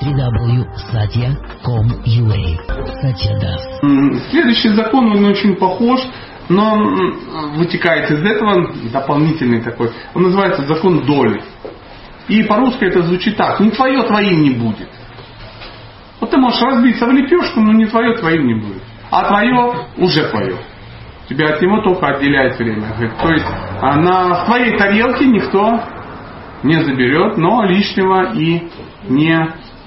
www.satya.com.ua Satya Следующий закон, он очень похож, но вытекает из этого дополнительный такой. Он называется закон доли. И по-русски это звучит так. Не твое твоим не будет. Вот ты можешь разбиться в лепешку, но не твое твоим не будет. А твое уже твое. Тебя от него только отделяет время. То есть а на твоей тарелке никто не заберет, но лишнего и не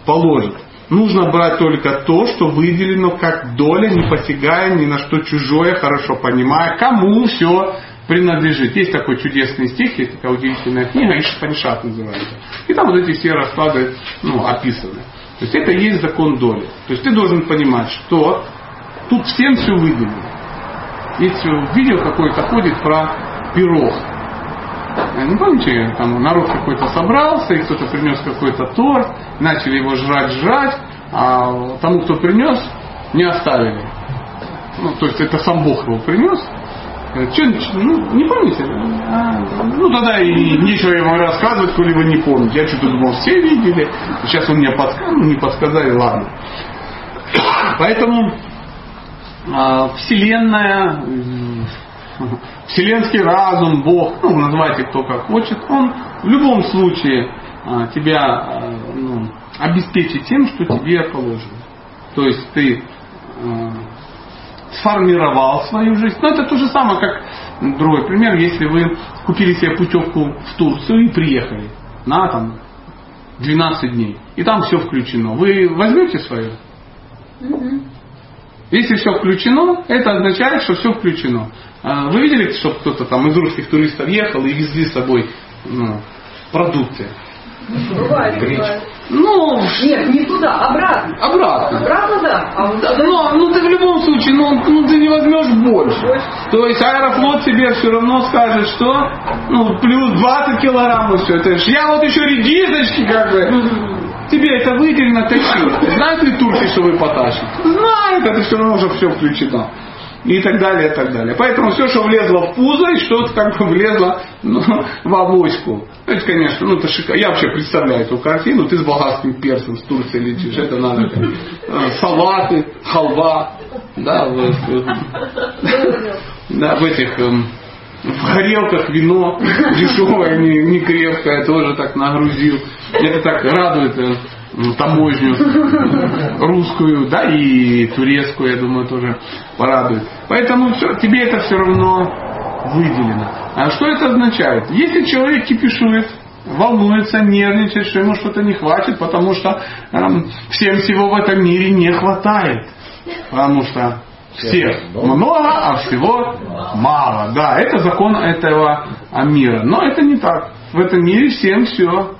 положит. Нужно брать только то, что выделено как доля, не посягая ни на что чужое, хорошо понимая, кому все принадлежит. Есть такой чудесный стих, есть такая удивительная книга, Ишпанишат называется. И там вот эти все расклады ну, описаны. То есть это и есть закон доли. То есть ты должен понимать, что тут всем все выделено. Есть видео какое-то ходит про пирог. Не помните, там народ какой-то собрался, и кто-то принес какой-то торт, начали его жрать, жрать, а тому, кто принес, не оставили. Ну, то есть это сам Бог его принес. Э, Че, ну, не помните? А, ну, тогда и нечего ему рассказывать, вы не помните. Я что-то думал, все видели. Сейчас он мне подсказал, ну, не подсказали, ладно. Поэтому а, Вселенная, Вселенский разум, Бог, ну, называйте кто как хочет, он в любом случае а, тебя а, ну, обеспечит тем, что тебе положено. То есть ты сформировал свою жизнь. Но это то же самое, как другой пример, если вы купили себе путевку в Турцию и приехали на там 12 дней, и там все включено. Вы возьмете свое? Если все включено, это означает, что все включено. А вы видели, что кто-то там из русских туристов ехал и везли с собой ну, продукты? Бывает, бывает. Ну, Нет, не туда, обратно. Обратно. Обратно, да. А вот Да, но, ну ты в любом случае, ну, ну ты не возьмешь больше. Больше. То есть аэрофлот тебе все равно скажет, что ну, плюс 20 килограмм и все. Это ж я вот еще редисочки как бы. Тебе это выделено тащи. Знают ли турки, что вы потащите? Знают, это все равно уже все включено. И так далее, и так далее. Поэтому все, что влезло в пузо, и что-то как бы влезло ну, в авоську. Это, конечно, ну это шикарно. Я вообще представляю эту картину. Ты с болгарским перцем с Турции летишь. Это надо. э, Салаты, халва. Да, в, в- да, в этих эм, в горелках вино дешевое, не, не крепкое, тоже так нагрузил. Это так радует э, таможню русскую, да, и турецкую, я думаю, тоже порадует. Поэтому все, тебе это все равно выделено. А что это означает? Если человек кипишует, волнуется, нервничает, что ему что-то не хватит, потому что эм, всем всего в этом мире не хватает. Потому что всех много, а всего мало. Да, это закон этого мира. Но это не так. В этом мире всем все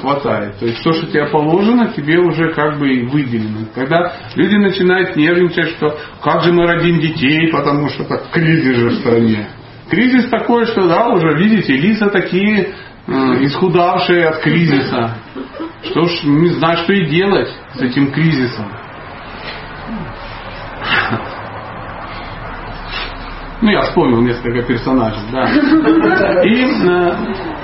хватает. То есть то, что тебе положено, тебе уже как бы и выделено. Когда люди начинают нервничать, что как же мы родим детей, потому что так кризис же в стране. Кризис такой, что да, уже видите, лица такие э, исхудавшие от кризиса. Что ж, не знаю, что и делать с этим кризисом. Ну, я вспомнил несколько персонажей, да. И э,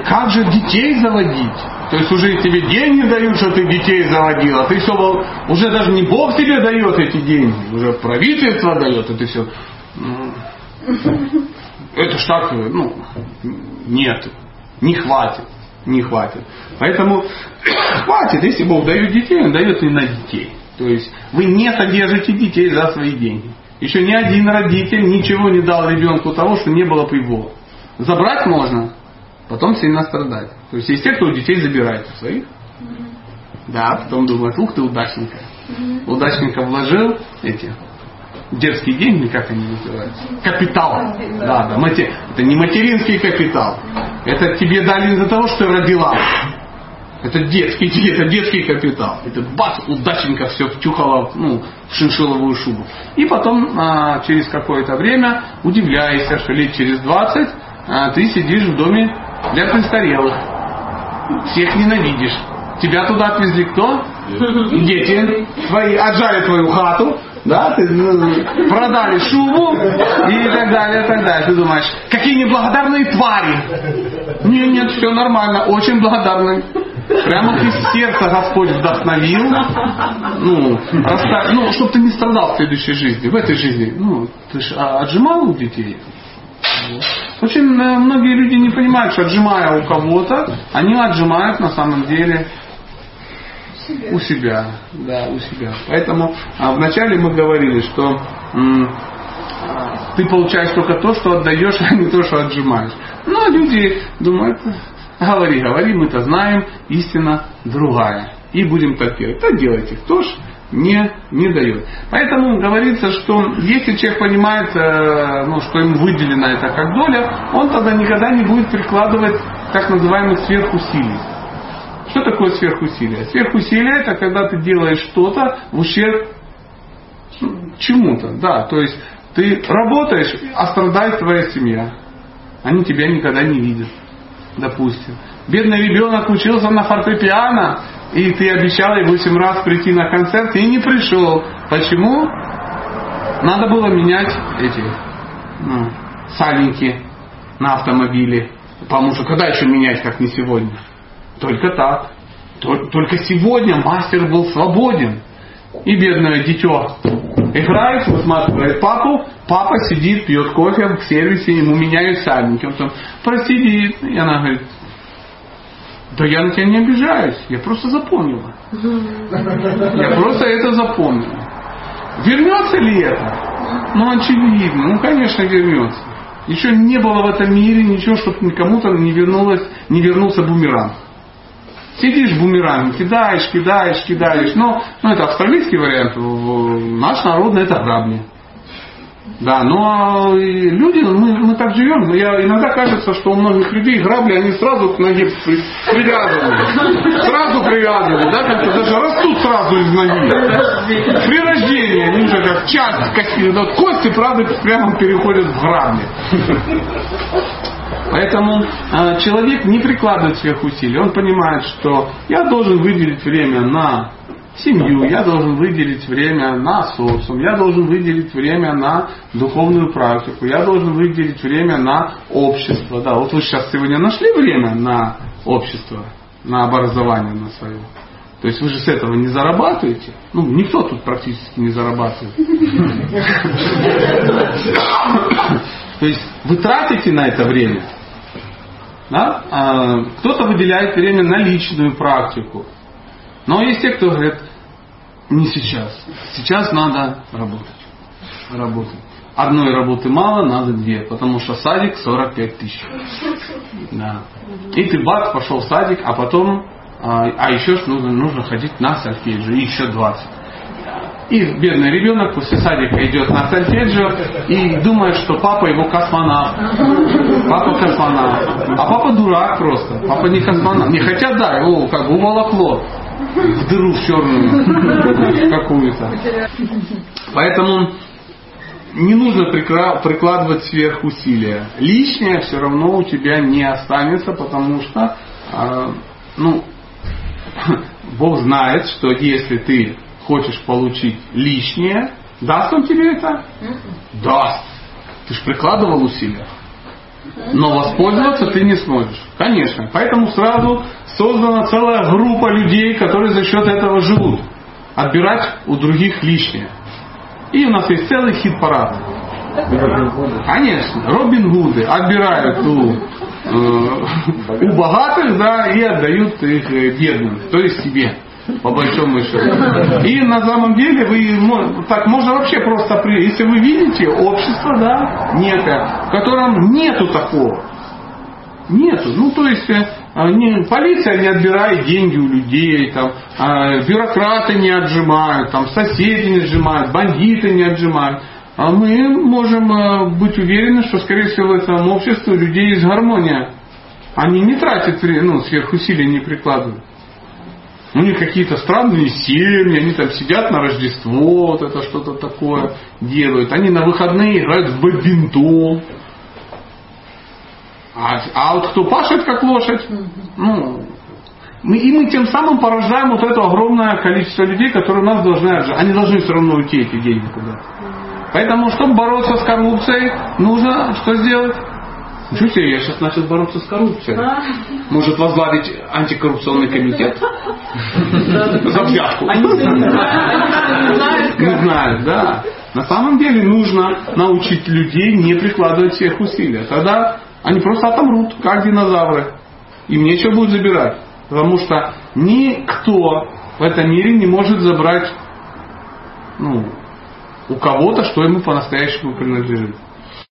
как же детей заводить? То есть уже тебе деньги дают, что ты детей заводил, а ты все, уже даже не Бог тебе дает эти деньги, уже правительство дает, и ты все... ну, Это ж так, ну, нет, не хватит, не хватит. Поэтому хватит, если Бог дает детей, Он дает и на детей. То есть вы не содержите детей за свои деньги. Еще ни один родитель ничего не дал ребенку того, что не было бы его. Забрать можно, потом сильно страдать. То есть есть те, кто у детей забирает у своих. Да, потом думает, ух ты, удачненько. Удачненько вложил эти детские деньги, как они называются? Капитал. Да, да, это не материнский капитал. Это тебе дали из-за того, что родила. Это детский, это детский капитал. Это бац, удачненько все втюхало ну, в шиншиловую шубу. И потом а, через какое-то время удивляешься, что лет через 20 а, ты сидишь в доме для престарелых. Всех ненавидишь. Тебя туда отвезли кто? Дети твои, отжали твою хату, да, ты, ну, продали шубу и так далее, и так далее. Ты думаешь, какие неблагодарные твари. Нет, нет, все нормально, очень благодарны. Прямо из сердца Господь вдохновил. Ну, ну чтобы ты не страдал в следующей жизни, в этой жизни. Ну, ты же отжимал у детей. Очень э, многие люди не понимают, что отжимая у кого-то, они отжимают на самом деле у себя. Да, у себя. Поэтому а, вначале мы говорили, что м, ты получаешь только то, что отдаешь, а не то, что отжимаешь. Но люди думают, говори, говори, мы-то знаем, истина другая. И будем так делать. Так делайте. Кто ж не, не дает. Поэтому говорится, что если человек понимает, э, ну, что ему выделено это как доля, он тогда никогда не будет прикладывать так называемых сверхусилий. Что такое сверхусилие? Сверхусилие это когда ты делаешь что-то в ущерб чему-то. Да, то есть ты работаешь, а страдает твоя семья. Они тебя никогда не видят, допустим. Бедный ребенок учился на фортепиано, и ты обещал ей 8 раз прийти на концерт, и не пришел. Почему? Надо было менять эти ну, сальники на автомобиле. Потому что когда еще менять, как не сегодня? Только так. Только сегодня мастер был свободен. И бедное дитё играет, высматривает папу, папа сидит, пьет кофе в сервисе, ему меняют сальники. Он там просидит, и она говорит, да я на тебя не обижаюсь, я просто запомнила. Я просто это запомнила. Вернется ли это? Ну, очевидно, ну, конечно, вернется. Еще не было в этом мире ничего, чтобы кому-то не, вернулось, не вернулся бумеранг. Сидишь бумеранг, кидаешь, кидаешь, кидаешь. Но ну, это австралийский вариант. Наш народный это грабли. Да, но люди, мы, мы так живем. Я, иногда кажется, что у многих людей грабли, они сразу к ноге при, привязаны. Сразу привязаны, да, как-то даже растут сразу из ноги. При рождении они уже как часть кости. Вот кости, правда, прямо переходят в грабли. Поэтому э, человек не прикладывает своих усилий. Он понимает, что я должен выделить время на семью, я должен выделить время на социум, я должен выделить время на духовную практику, я должен выделить время на общество. Да, вот вы сейчас сегодня нашли время на общество, на образование на свое. То есть вы же с этого не зарабатываете. Ну, никто тут практически не зарабатывает. То есть вы тратите на это время. Да? А кто-то выделяет время на личную практику. Но есть те, кто говорит, не сейчас. Сейчас надо работать. Работать. Одной работы мало, надо две, потому что садик 45 тысяч. Да. И ты бац, пошел в садик, а потом, а, а еще нужно, нужно ходить на сольфеджио, еще 20. И бедный ребенок после садика идет на сольфеджио и думает, что папа его космонавт. Папа космонавт. А папа дурак просто. Папа не космонавт. Не хотя да, его как бы уволокло в дыру в черную какую-то. Поэтому не нужно прикладывать сверхусилия. Лишнее все равно у тебя не останется, потому что а, ну, Бог знает, что если ты хочешь получить лишнее, даст он тебе это? Даст. Ты же прикладывал усилия. Но воспользоваться ты не сможешь. Конечно. Поэтому сразу создана целая группа людей, которые за счет этого живут. Отбирать у других лишнее. И у нас есть целый хит-парад. Конечно, Робин Гуды отбирают у, э, у богатых, да, и отдают их э, бедным, то есть себе по большому счету. И на самом деле вы так можно вообще просто если вы видите общество, да, некое, в котором нету такого. Нету. Ну, то есть э, не, полиция не отбирает деньги у людей, там, а, бюрократы не отжимают, там, соседи не отжимают, бандиты не отжимают. А мы можем э, быть уверены, что, скорее всего, в этом обществе у людей есть гармония. Они не тратят ну, сверхусилия, не прикладывают. У них какие-то странные семьи, они там сидят на Рождество, вот это что-то такое делают. Они на выходные играют в бадминтон. А, а вот кто пашет как лошадь, ну, мы, и мы тем самым поражаем вот это огромное количество людей, которые нас должны отжать. Они должны все равно уйти эти деньги куда-то. Поэтому, чтобы бороться с коррупцией, нужно что сделать? Ничего себе, я сейчас начал бороться с коррупцией. Может возглавить антикоррупционный комитет? За взятку. Не знают. Не знают, да. На самом деле нужно научить людей не прикладывать всех усилий. Тогда они просто отомрут, как динозавры. Им нечего будет забирать. Потому что никто в этом мире не может забрать ну, у кого-то, что ему по-настоящему принадлежит.